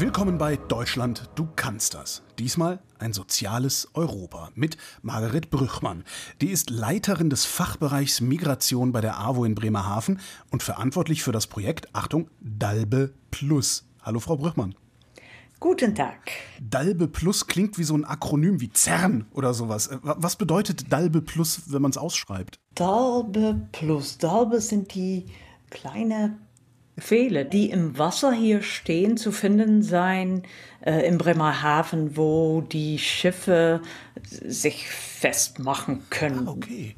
Willkommen bei Deutschland, du kannst das. Diesmal ein soziales Europa mit Margaret Brüchmann. Die ist Leiterin des Fachbereichs Migration bei der AWO in Bremerhaven und verantwortlich für das Projekt, Achtung, Dalbe Plus. Hallo Frau Brüchmann. Guten Tag. Dalbe Plus klingt wie so ein Akronym wie CERN oder sowas. Äh, was bedeutet Dalbe Plus, wenn man es ausschreibt? Dalbe Plus. Dalbe sind die kleine Pfähle, die im Wasser hier stehen, zu finden sein äh, im Bremerhaven, wo die Schiffe sich festmachen können. Ah, okay.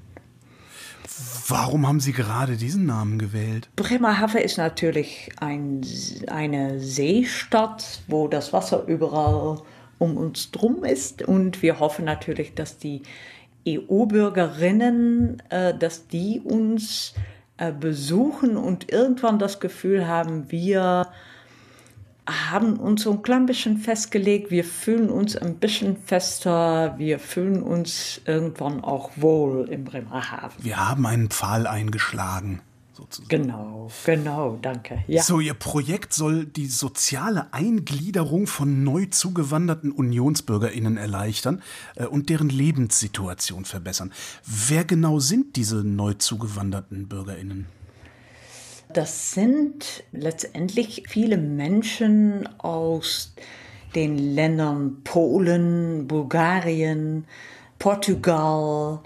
Warum haben Sie gerade diesen Namen gewählt? Bremerhaven ist natürlich ein, eine Seestadt, wo das Wasser überall um uns drum ist. Und wir hoffen natürlich, dass die EU-Bürgerinnen, äh, dass die uns besuchen und irgendwann das Gefühl haben, wir haben uns so ein klein bisschen festgelegt, wir fühlen uns ein bisschen fester, wir fühlen uns irgendwann auch wohl im Bremerhaven. Wir haben einen Pfahl eingeschlagen. Sozusagen. Genau, genau, danke. Ja. So, Ihr Projekt soll die soziale Eingliederung von neu zugewanderten UnionsbürgerInnen erleichtern äh, und deren Lebenssituation verbessern. Wer genau sind diese neu zugewanderten BürgerInnen? Das sind letztendlich viele Menschen aus den Ländern Polen, Bulgarien, Portugal.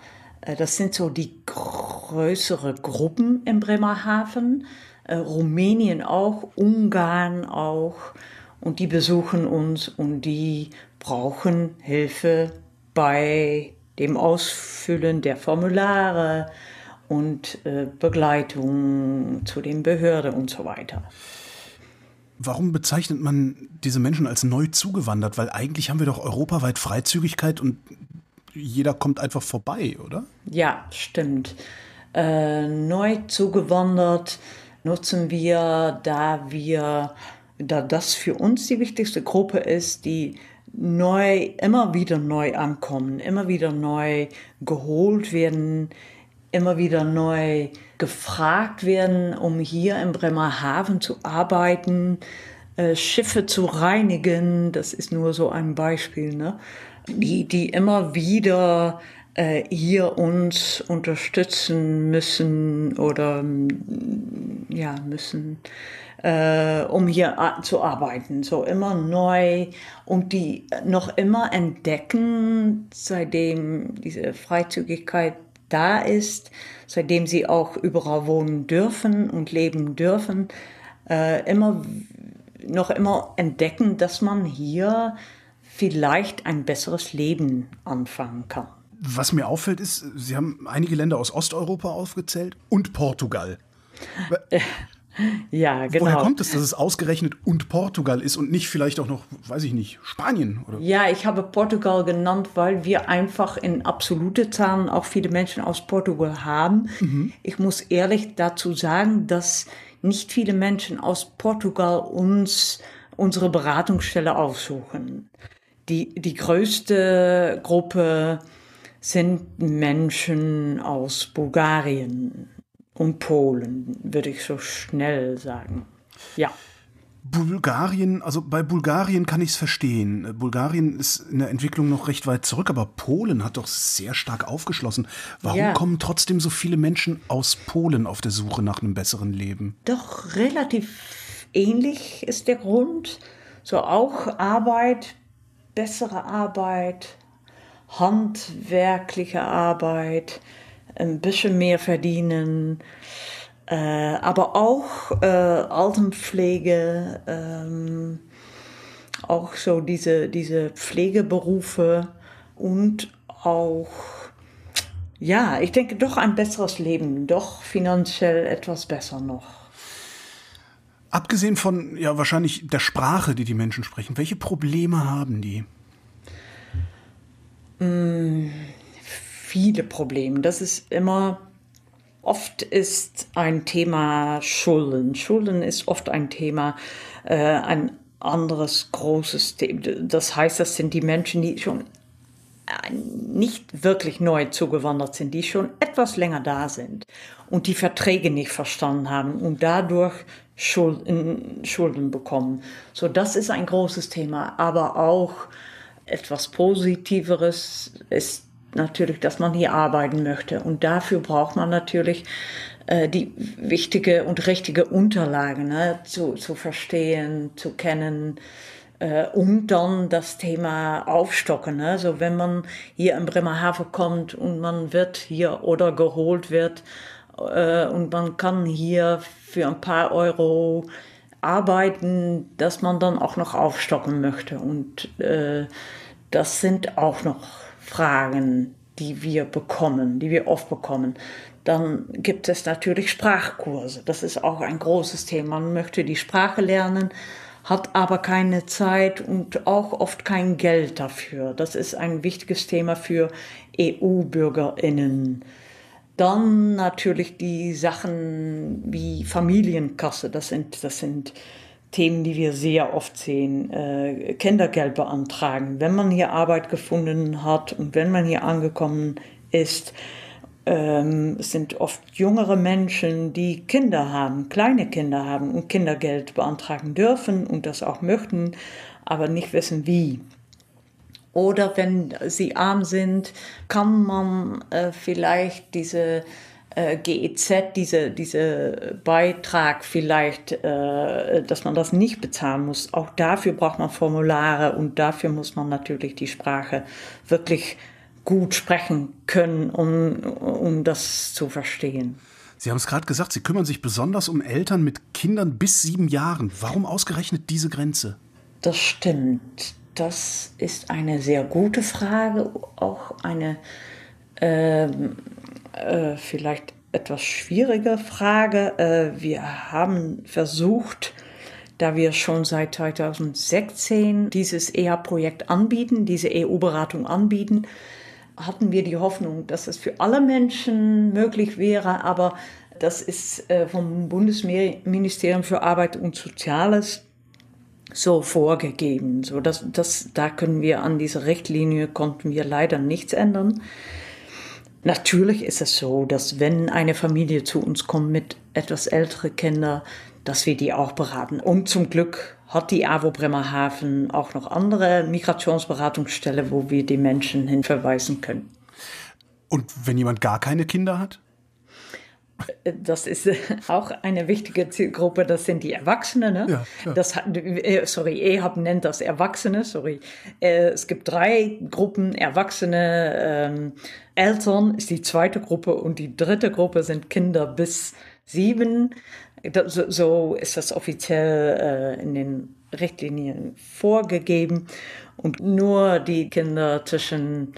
Äh, das sind so die größere Gruppen in Bremerhaven. Äh, Rumänien auch, Ungarn auch. Und die besuchen uns und die brauchen Hilfe bei dem Ausfüllen der Formulare, und äh, Begleitung zu den Behörden und so weiter. Warum bezeichnet man diese Menschen als neu zugewandert? Weil eigentlich haben wir doch europaweit Freizügigkeit und jeder kommt einfach vorbei, oder? Ja, stimmt. Äh, neu zugewandert nutzen wir, da wir, da das für uns die wichtigste Gruppe ist, die neu, immer wieder neu ankommen, immer wieder neu geholt werden, immer wieder neu gefragt werden, um hier im Bremerhaven zu arbeiten, äh, Schiffe zu reinigen. Das ist nur so ein Beispiel, ne? Die, die immer wieder äh, hier uns unterstützen müssen oder mm, ja müssen, äh, um hier zu arbeiten. So immer neu und die noch immer entdecken, seitdem diese Freizügigkeit da ist, seitdem sie auch überall wohnen dürfen und leben dürfen, äh, immer noch immer entdecken, dass man hier vielleicht ein besseres Leben anfangen kann. Was mir auffällt, ist, Sie haben einige Länder aus Osteuropa aufgezählt und Portugal. Ja, genau. Woher kommt es, dass es ausgerechnet und Portugal ist und nicht vielleicht auch noch, weiß ich nicht, Spanien? Oder? Ja, ich habe Portugal genannt, weil wir einfach in absolute Zahlen auch viele Menschen aus Portugal haben. Mhm. Ich muss ehrlich dazu sagen, dass nicht viele Menschen aus Portugal uns unsere Beratungsstelle aufsuchen. Die, die größte Gruppe sind Menschen aus Bulgarien, und Polen, würde ich so schnell sagen. Ja. Bulgarien, also bei Bulgarien kann ich es verstehen. Bulgarien ist in der Entwicklung noch recht weit zurück, aber Polen hat doch sehr stark aufgeschlossen. Warum ja. kommen trotzdem so viele Menschen aus Polen auf der Suche nach einem besseren Leben? Doch relativ ähnlich ist der Grund. So auch Arbeit, bessere Arbeit, handwerkliche Arbeit ein bisschen mehr verdienen, äh, aber auch äh, Altenpflege, ähm, auch so diese, diese Pflegeberufe und auch, ja, ich denke doch ein besseres Leben, doch finanziell etwas besser noch. Abgesehen von ja wahrscheinlich der Sprache, die die Menschen sprechen, welche Probleme haben die? Mm, viele Probleme. Das ist immer, oft ist ein Thema Schulden. Schulden ist oft ein Thema, äh, ein anderes großes Thema. Das heißt, das sind die Menschen, die schon nicht wirklich neu zugewandert sind, die schon etwas länger da sind und die Verträge nicht verstanden haben und dadurch Schulden, Schulden bekommen. So, das ist ein großes Thema. Aber auch etwas Positiveres ist natürlich, dass man hier arbeiten möchte. Und dafür braucht man natürlich äh, die wichtige und richtige Unterlagen ne, zu, zu verstehen, zu kennen äh, und dann das Thema aufstocken. Ne? So wenn man hier in Bremerhaven kommt und man wird hier oder geholt wird äh, und man kann hier für ein paar Euro arbeiten, dass man dann auch noch aufstocken möchte. Und äh, das sind auch noch Fragen, die wir bekommen, die wir oft bekommen. Dann gibt es natürlich Sprachkurse. Das ist auch ein großes Thema. Man möchte die Sprache lernen, hat aber keine Zeit und auch oft kein Geld dafür. Das ist ein wichtiges Thema für EU-Bürgerinnen. Dann natürlich die Sachen wie Familienkasse. Das sind, das sind Themen, die wir sehr oft sehen. Äh, Kindergeld beantragen. Wenn man hier Arbeit gefunden hat und wenn man hier angekommen ist, ähm, es sind oft jüngere Menschen, die Kinder haben, kleine Kinder haben und Kindergeld beantragen dürfen und das auch möchten, aber nicht wissen wie. Oder wenn sie arm sind, kann man äh, vielleicht diese äh, GEZ, diese, diese Beitrag vielleicht, äh, dass man das nicht bezahlen muss. Auch dafür braucht man Formulare und dafür muss man natürlich die Sprache wirklich gut sprechen können, um, um das zu verstehen. Sie haben es gerade gesagt, Sie kümmern sich besonders um Eltern mit Kindern bis sieben Jahren. Warum ausgerechnet diese Grenze? Das stimmt. Das ist eine sehr gute Frage, auch eine äh, äh, vielleicht etwas schwierige Frage. Äh, wir haben versucht, da wir schon seit 2016 dieses EA-Projekt anbieten, diese EU-Beratung anbieten, hatten wir die Hoffnung, dass es für alle Menschen möglich wäre, aber das ist äh, vom Bundesministerium für Arbeit und Soziales so vorgegeben. So dass, dass, da können wir an dieser Richtlinie konnten wir leider nichts ändern. Natürlich ist es so, dass wenn eine Familie zu uns kommt mit etwas älteren Kindern, dass wir die auch beraten. Und zum Glück hat die AWO Bremerhaven auch noch andere Migrationsberatungsstellen, wo wir die Menschen hinverweisen können. Und wenn jemand gar keine Kinder hat? Das ist auch eine wichtige Zielgruppe, das sind die Erwachsenen. Ne? Ja, ja. Das, äh, sorry, EHAB nennt das Erwachsene, sorry. Äh, es gibt drei Gruppen, Erwachsene, ähm, Eltern ist die zweite Gruppe und die dritte Gruppe sind Kinder bis sieben. So, so ist das offiziell äh, in den Richtlinien vorgegeben. Und nur die Kinder zwischen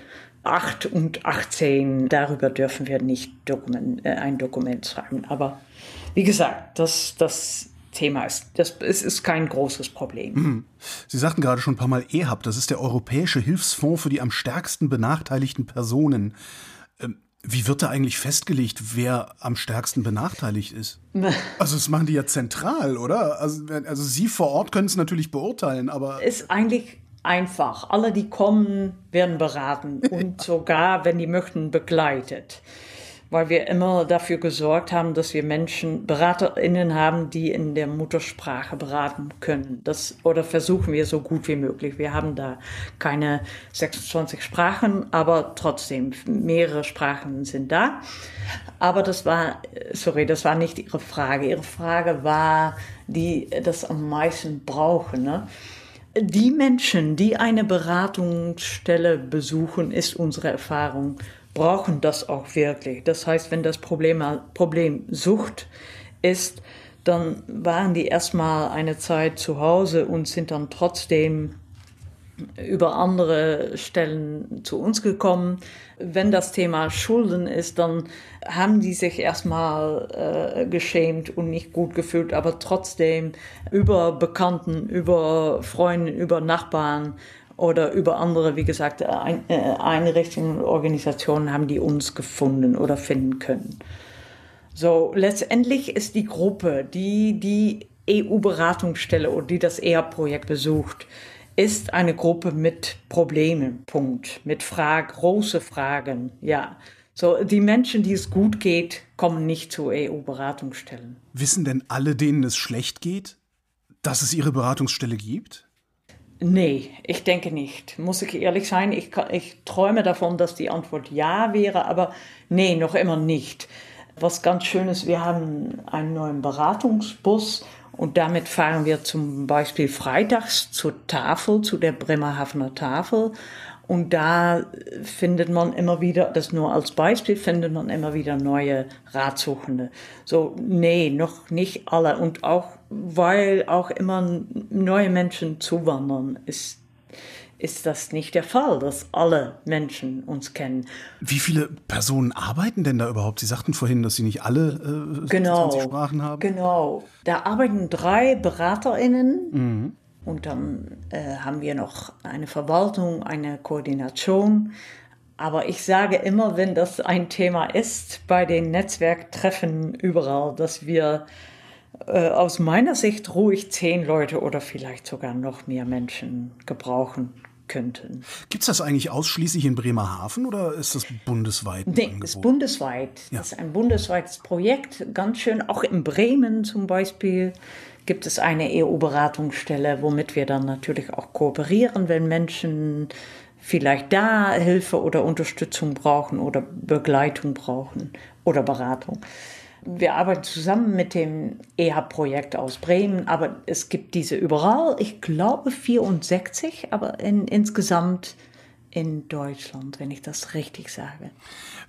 8 und 18, darüber dürfen wir nicht Dokument, äh, ein Dokument schreiben. Aber wie gesagt, das, das Thema ist, das es ist kein großes Problem. Mhm. Sie sagten gerade schon ein paar Mal EHAB, das ist der Europäische Hilfsfonds für die am stärksten benachteiligten Personen. Ähm, wie wird da eigentlich festgelegt, wer am stärksten benachteiligt ist? Also das machen die ja zentral, oder? Also, also Sie vor Ort können es natürlich beurteilen, aber... Ist eigentlich einfach. Alle, die kommen, werden beraten und sogar, wenn die möchten, begleitet. Weil wir immer dafür gesorgt haben, dass wir Menschen, BeraterInnen haben, die in der Muttersprache beraten können. Das, oder versuchen wir so gut wie möglich. Wir haben da keine 26 Sprachen, aber trotzdem, mehrere Sprachen sind da. Aber das war, sorry, das war nicht Ihre Frage. Ihre Frage war, die das am meisten brauchen. Ne? Die Menschen, die eine Beratungsstelle besuchen, ist unsere Erfahrung, brauchen das auch wirklich. Das heißt, wenn das Problem, Problem Sucht ist, dann waren die erstmal eine Zeit zu Hause und sind dann trotzdem über andere Stellen zu uns gekommen. Wenn das Thema Schulden ist, dann haben die sich erstmal äh, geschämt und nicht gut gefühlt, aber trotzdem über Bekannten, über Freunde, über Nachbarn oder über andere, wie gesagt, äh, Einrichtungen und Organisationen haben die uns gefunden oder finden können. So, letztendlich ist die Gruppe, die die EU-Beratungsstelle oder die das EA-Projekt besucht, ist eine Gruppe mit Problemen, Punkt. Mit Fragen, große Fragen, ja. So, die Menschen, die es gut geht, kommen nicht zu EU-Beratungsstellen. Wissen denn alle, denen es schlecht geht, dass es ihre Beratungsstelle gibt? Nee, ich denke nicht. Muss ich ehrlich sein, ich, ich träume davon, dass die Antwort ja wäre, aber nee, noch immer nicht. Was ganz schön ist, wir haben einen neuen Beratungsbus und damit fahren wir zum Beispiel freitags zur Tafel, zu der Bremerhavener Tafel. Und da findet man immer wieder, das nur als Beispiel, findet man immer wieder neue Ratsuchende. So, nee, noch nicht alle. Und auch, weil auch immer neue Menschen zuwandern, ist ist das nicht der Fall, dass alle Menschen uns kennen. Wie viele Personen arbeiten denn da überhaupt? Sie sagten vorhin, dass Sie nicht alle äh, genau, 20 Sprachen haben. Genau. Da arbeiten drei BeraterInnen. Mhm. Und dann äh, haben wir noch eine Verwaltung, eine Koordination. Aber ich sage immer, wenn das ein Thema ist, bei den Netzwerktreffen überall, dass wir äh, aus meiner Sicht ruhig zehn Leute oder vielleicht sogar noch mehr Menschen gebrauchen könnten. Gibt es das eigentlich ausschließlich in Bremerhaven oder ist das bundesweit? Nee, es ist bundesweit. Ja. Das ist ein bundesweites Projekt, ganz schön. Auch in Bremen zum Beispiel gibt es eine EU-Beratungsstelle, womit wir dann natürlich auch kooperieren, wenn Menschen vielleicht da Hilfe oder Unterstützung brauchen oder Begleitung brauchen oder Beratung wir arbeiten zusammen mit dem EHA-Projekt aus Bremen, aber es gibt diese überall, ich glaube 64, aber in, insgesamt in Deutschland, wenn ich das richtig sage.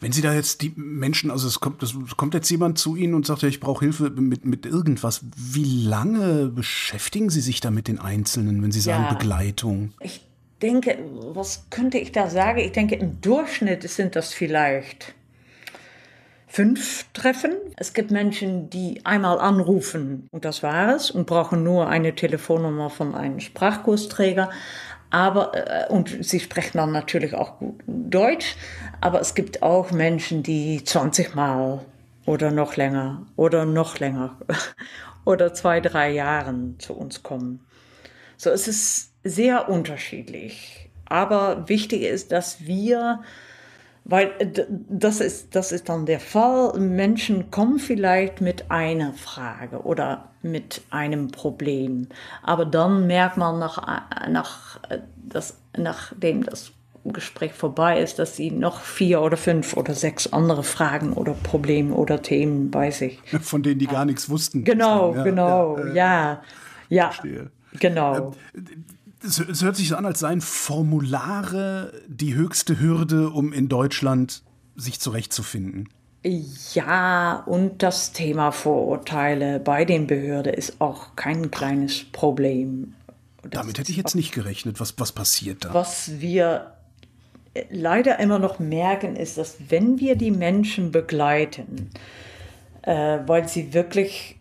Wenn Sie da jetzt die Menschen, also es kommt, es kommt jetzt jemand zu Ihnen und sagt, ja, ich brauche Hilfe mit, mit irgendwas. Wie lange beschäftigen Sie sich da mit den Einzelnen, wenn Sie sagen ja, Begleitung? Ich denke, was könnte ich da sagen? Ich denke, im Durchschnitt sind das vielleicht fünf Treffen. Es gibt Menschen, die einmal anrufen und das war es und brauchen nur eine Telefonnummer von einem Sprachkursträger. Aber, äh, und sie sprechen dann natürlich auch gut Deutsch, aber es gibt auch Menschen, die 20 Mal oder noch länger oder noch länger oder zwei, drei Jahren zu uns kommen. So, es ist sehr unterschiedlich. Aber wichtig ist, dass wir weil äh, das ist, das ist dann der Fall. Menschen kommen vielleicht mit einer Frage oder mit einem Problem. Aber dann merkt man, nach, äh, nach, äh, das, nachdem das Gespräch vorbei ist, dass sie noch vier oder fünf oder sechs andere Fragen oder Probleme oder Themen bei sich. Von denen die gar nichts wussten. Genau, ja, genau, ja. Ja, ja, ja genau. Äh, es, es hört sich so an, als seien Formulare die höchste Hürde, um in Deutschland sich zurechtzufinden. Ja, und das Thema Vorurteile bei den Behörden ist auch kein kleines Problem. Das Damit hätte ich jetzt nicht gerechnet. Was, was passiert da? Was wir leider immer noch merken, ist, dass wenn wir die Menschen begleiten, äh, weil sie wirklich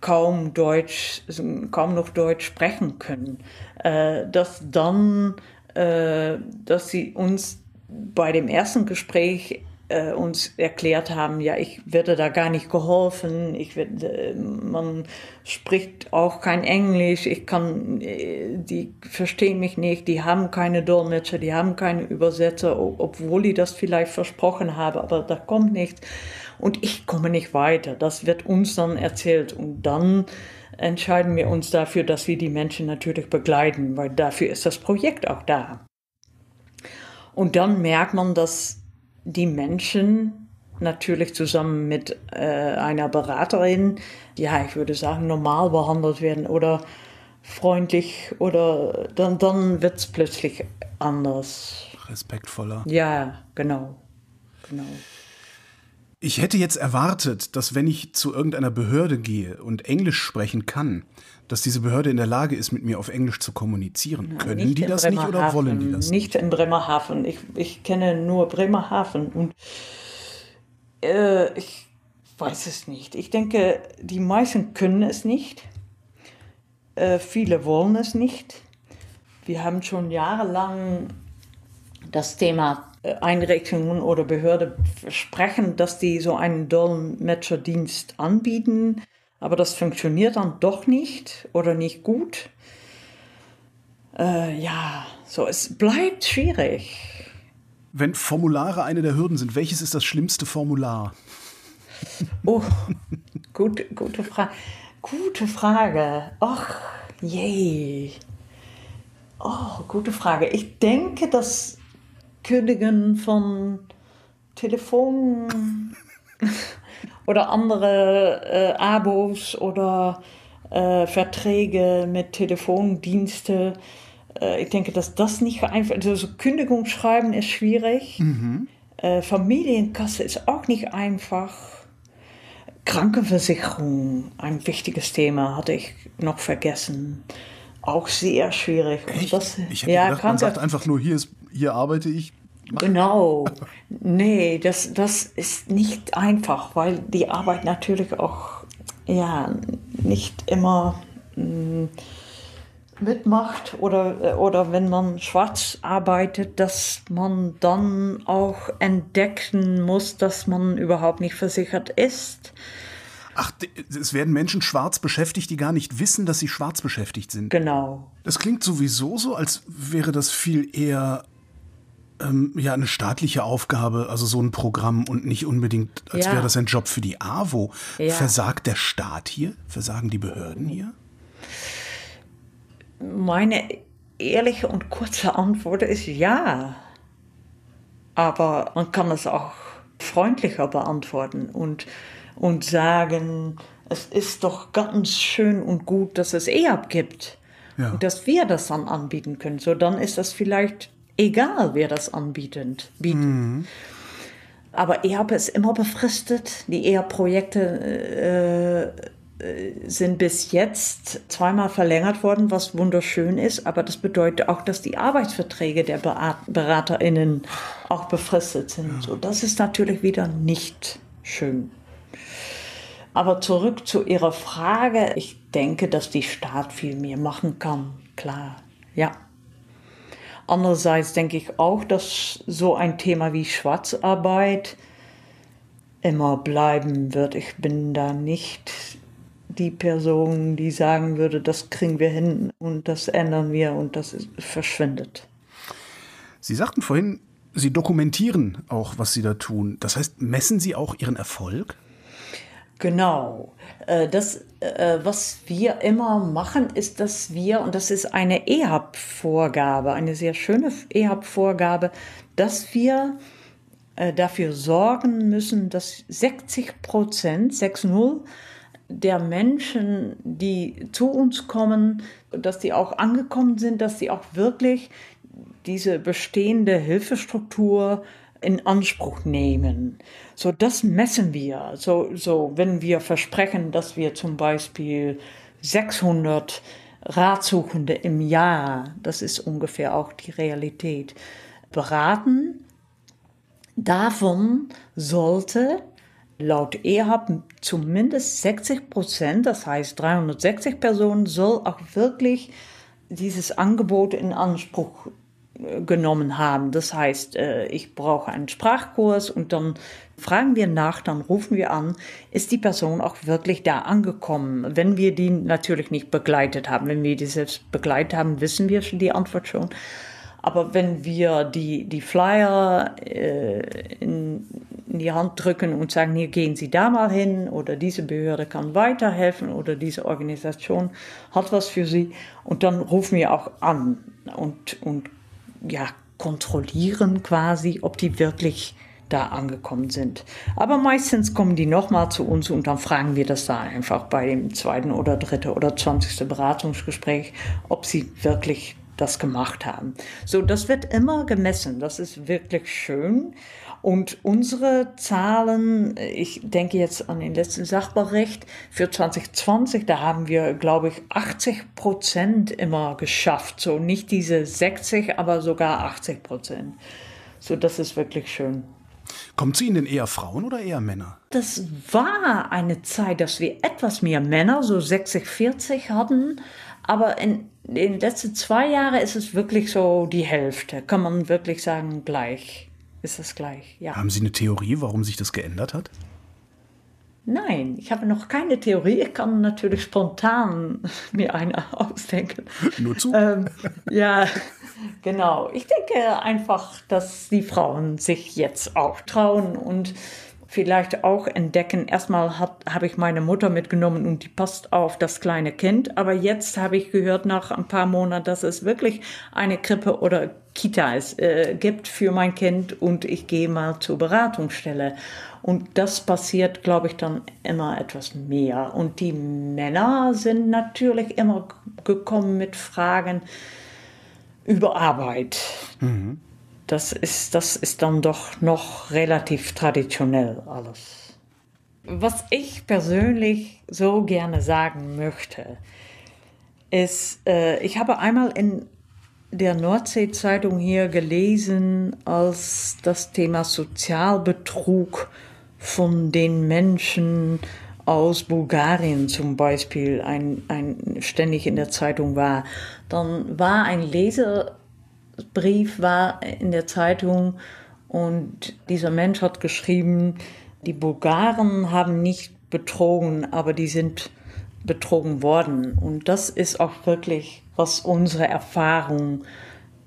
kaum Deutsch, kaum noch Deutsch sprechen können, äh, dass dann, äh, dass sie uns bei dem ersten Gespräch äh, uns erklärt haben, ja, ich werde da gar nicht geholfen, ich werde, man spricht auch kein Englisch, ich kann, äh, die verstehen mich nicht, die haben keine Dolmetscher, die haben keine Übersetzer, obwohl die das vielleicht versprochen haben, aber da kommt nichts und ich komme nicht weiter. Das wird uns dann erzählt und dann entscheiden wir uns dafür, dass wir die Menschen natürlich begleiten, weil dafür ist das Projekt auch da. Und dann merkt man, dass die Menschen natürlich zusammen mit äh, einer Beraterin, ja, ich würde sagen, normal behandelt werden oder freundlich oder dann, dann wird es plötzlich anders. Respektvoller. Ja, genau. genau. Ich hätte jetzt erwartet, dass wenn ich zu irgendeiner Behörde gehe und Englisch sprechen kann, dass diese Behörde in der Lage ist, mit mir auf Englisch zu kommunizieren. Ja, Können die das nicht oder wollen die das? Nicht in Bremerhaven. Ich, ich kenne nur Bremerhaven und äh, ich weiß es nicht. Ich denke, die meisten können es nicht. Äh, viele wollen es nicht. Wir haben schon jahrelang das Thema Einrichtungen oder Behörde versprechen, dass die so einen Dolmetscherdienst anbieten, aber das funktioniert dann doch nicht oder nicht gut. äh, ja, so, es bleibt schwierig. Wenn Formulare eine der Hürden sind, welches ist das schlimmste Formular? Oh, gut, gute Frage. Gute Frage. Ach, yay. Oh, gute Frage. Ich denke, das Kündigen von Telefon oder andere äh, Abos oder äh, Verträge mit Telefondienste. Äh, ich denke, dass das nicht einfach ist. Also Kündigung schreiben ist schwierig. Mhm. Äh, Familienkasse ist auch nicht einfach. Krankenversicherung, ein wichtiges Thema, hatte ich noch vergessen. Auch sehr schwierig. Das, ich habe ja, gedacht, man sagt einfach nur, hier, ist, hier arbeite ich. Genau. nee, das, das ist nicht einfach, weil die Arbeit natürlich auch ja, nicht immer mh, mm, mitmacht oder, oder wenn man schwarz arbeitet, dass man dann auch entdecken muss, dass man überhaupt nicht versichert ist. Ach, es werden Menschen schwarz beschäftigt, die gar nicht wissen, dass sie schwarz beschäftigt sind. Genau. Das klingt sowieso so, als wäre das viel eher ähm, ja eine staatliche Aufgabe, also so ein Programm und nicht unbedingt, als ja. wäre das ein Job für die AWO. Ja. Versagt der Staat hier? Versagen die Behörden hier? Meine ehrliche und kurze Antwort ist ja. Aber man kann es auch freundlicher beantworten und, und sagen, es ist doch ganz schön und gut, dass es EAP gibt. Ja. Und dass wir das dann anbieten können. So, dann ist das vielleicht egal, wer das anbietet. Mhm. Aber EAP ist immer befristet. Die EAP-Projekte äh, sind bis jetzt zweimal verlängert worden, was wunderschön ist, aber das bedeutet auch, dass die Arbeitsverträge der BeraterInnen auch befristet sind. So, das ist natürlich wieder nicht schön. Aber zurück zu Ihrer Frage. Ich denke, dass die Staat viel mehr machen kann. Klar, ja. Andererseits denke ich auch, dass so ein Thema wie Schwarzarbeit immer bleiben wird. Ich bin da nicht die Person, die sagen würde, das kriegen wir hin und das ändern wir und das verschwindet. Sie sagten vorhin, Sie dokumentieren auch, was Sie da tun. Das heißt, messen Sie auch Ihren Erfolg? Genau. Äh, das, äh, was wir immer machen, ist, dass wir, und das ist eine EHAB-Vorgabe, eine sehr schöne EHAB-Vorgabe, dass wir äh, dafür sorgen müssen, dass 60 Prozent, 6-0, der Menschen, die zu uns kommen, dass die auch angekommen sind, dass die auch wirklich diese bestehende Hilfestruktur in Anspruch nehmen. So, das messen wir. So, so, wenn wir versprechen, dass wir zum Beispiel 600 Ratsuchende im Jahr, das ist ungefähr auch die Realität, beraten, davon sollte laut EHAB zumindest 60 Prozent, das heißt 360 Personen, soll auch wirklich dieses Angebot in Anspruch genommen haben. Das heißt, äh, ich brauche einen Sprachkurs und dann fragen wir nach, dann rufen wir an, ist die Person auch wirklich da angekommen? Wenn wir die natürlich nicht begleitet haben, wenn wir die selbst begleitet haben, wissen wir schon die Antwort schon. Aber wenn wir die, die Flyer äh, in, in, die Hand drücken und sagen, hier gehen Sie da mal hin oder diese Behörde kann weiterhelfen oder diese Organisation hat was für Sie und dann rufen wir auch an und, und ja, kontrollieren quasi, ob die wirklich da angekommen sind. Aber meistens kommen die nochmal zu uns und dann fragen wir das da einfach bei dem zweiten oder dritten oder zwanzigsten Beratungsgespräch, ob sie wirklich das gemacht haben. So, das wird immer gemessen. Das ist wirklich schön. Und unsere Zahlen, ich denke jetzt an den letzten Sachbericht für 2020, da haben wir, glaube ich, 80 Prozent immer geschafft. So nicht diese 60, aber sogar 80 Prozent. So, das ist wirklich schön. Kommt zu Ihnen eher Frauen oder eher Männer? Das war eine Zeit, dass wir etwas mehr Männer, so 60, 40 hatten. Aber in, in den letzten zwei Jahren ist es wirklich so die Hälfte. Kann man wirklich sagen, gleich. Ist es gleich, ja. Haben Sie eine Theorie, warum sich das geändert hat? Nein, ich habe noch keine Theorie. Ich kann natürlich spontan mir eine ausdenken. Nur zu. Ähm, ja, genau. Ich denke einfach, dass die Frauen sich jetzt auch trauen und vielleicht auch entdecken. Erstmal habe ich meine Mutter mitgenommen und die passt auf das kleine Kind. Aber jetzt habe ich gehört nach ein paar Monaten, dass es wirklich eine Krippe oder Kita äh, gibt für mein Kind und ich gehe mal zur Beratungsstelle. Und das passiert, glaube ich, dann immer etwas mehr. Und die Männer sind natürlich immer gekommen mit Fragen über Arbeit. Mhm das ist, das ist dann doch noch relativ traditionell alles. Was ich persönlich so gerne sagen möchte, ist, äh, ich habe einmal in der Nordsee-Zeitung hier gelesen, als das Thema Sozialbetrug von den Menschen aus Bulgarien zum Beispiel ein, ein, ständig in der Zeitung war. Dann war ein Leser Brief war in der Zeitung und dieser Mensch hat geschrieben, die Bulgaren haben nicht betrogen, aber die sind betrogen worden. Und das ist auch wirklich, was unsere Erfahrung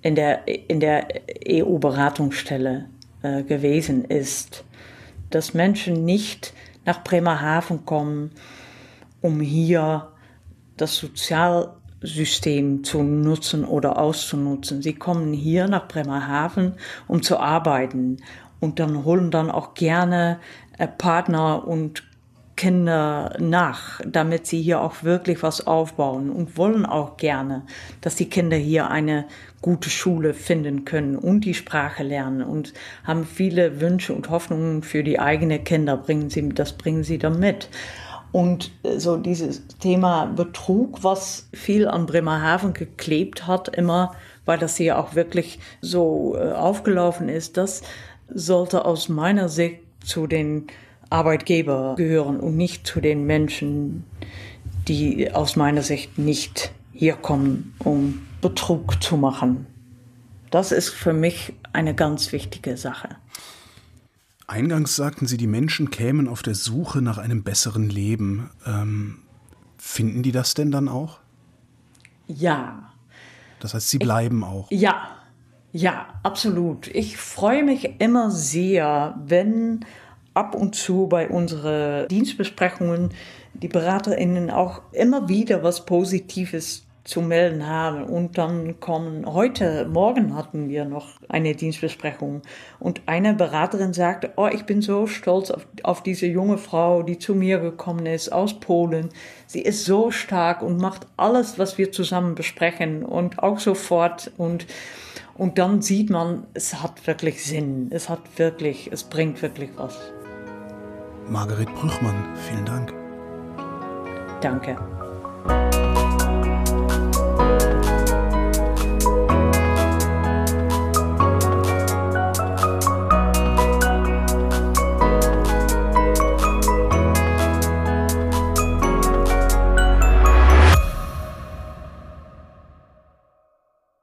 in der, in der EU-Beratungsstelle äh, gewesen ist. Dass Menschen nicht nach Bremerhaven kommen, um hier das Sozial System zu nutzen oder auszunutzen. Sie kommen hier nach Bremerhaven, um zu arbeiten und dann holen dann auch gerne äh, Partner und Kinder nach, damit sie hier auch wirklich was aufbauen und wollen auch gerne, dass die Kinder hier eine gute Schule finden können und die Sprache lernen und haben viele Wünsche und Hoffnungen für die eigenen Kinder. Bringen sie, das bringen sie dann mit. Und äh, so dieses Thema Betrug, was viel an Bremerhaven geklebt hat, immer, weil das hier auch wirklich so äh, aufgelaufen ist, das sollte aus meiner Sicht zu den Arbeitgeber gehören und nicht zu den Menschen, die aus meiner Sicht nicht hier kommen, um Betrug zu machen. Das ist für mich eine ganz wichtige Sache. Eingangs sagten Sie, die Menschen kämen auf der Suche nach einem besseren Leben. Ähm, finden die das denn dann auch? Ja. Das heißt, sie bleiben ich, auch. Ja, ja, absolut. Ich freue mich immer sehr, wenn ab und zu bei unseren Dienstbesprechungen die BeraterInnen auch immer wieder was Positives zu melden haben. Und dann kommen, heute Morgen hatten wir noch eine Dienstbesprechung und eine Beraterin sagte, oh, ich bin so stolz auf, auf diese junge Frau, die zu mir gekommen ist aus Polen. Sie ist so stark und macht alles, was wir zusammen besprechen und auch sofort und und dann sieht man, es hat wirklich Sinn. Es hat wirklich, es bringt wirklich was. Margaret Brüchmann, vielen Dank. Danke.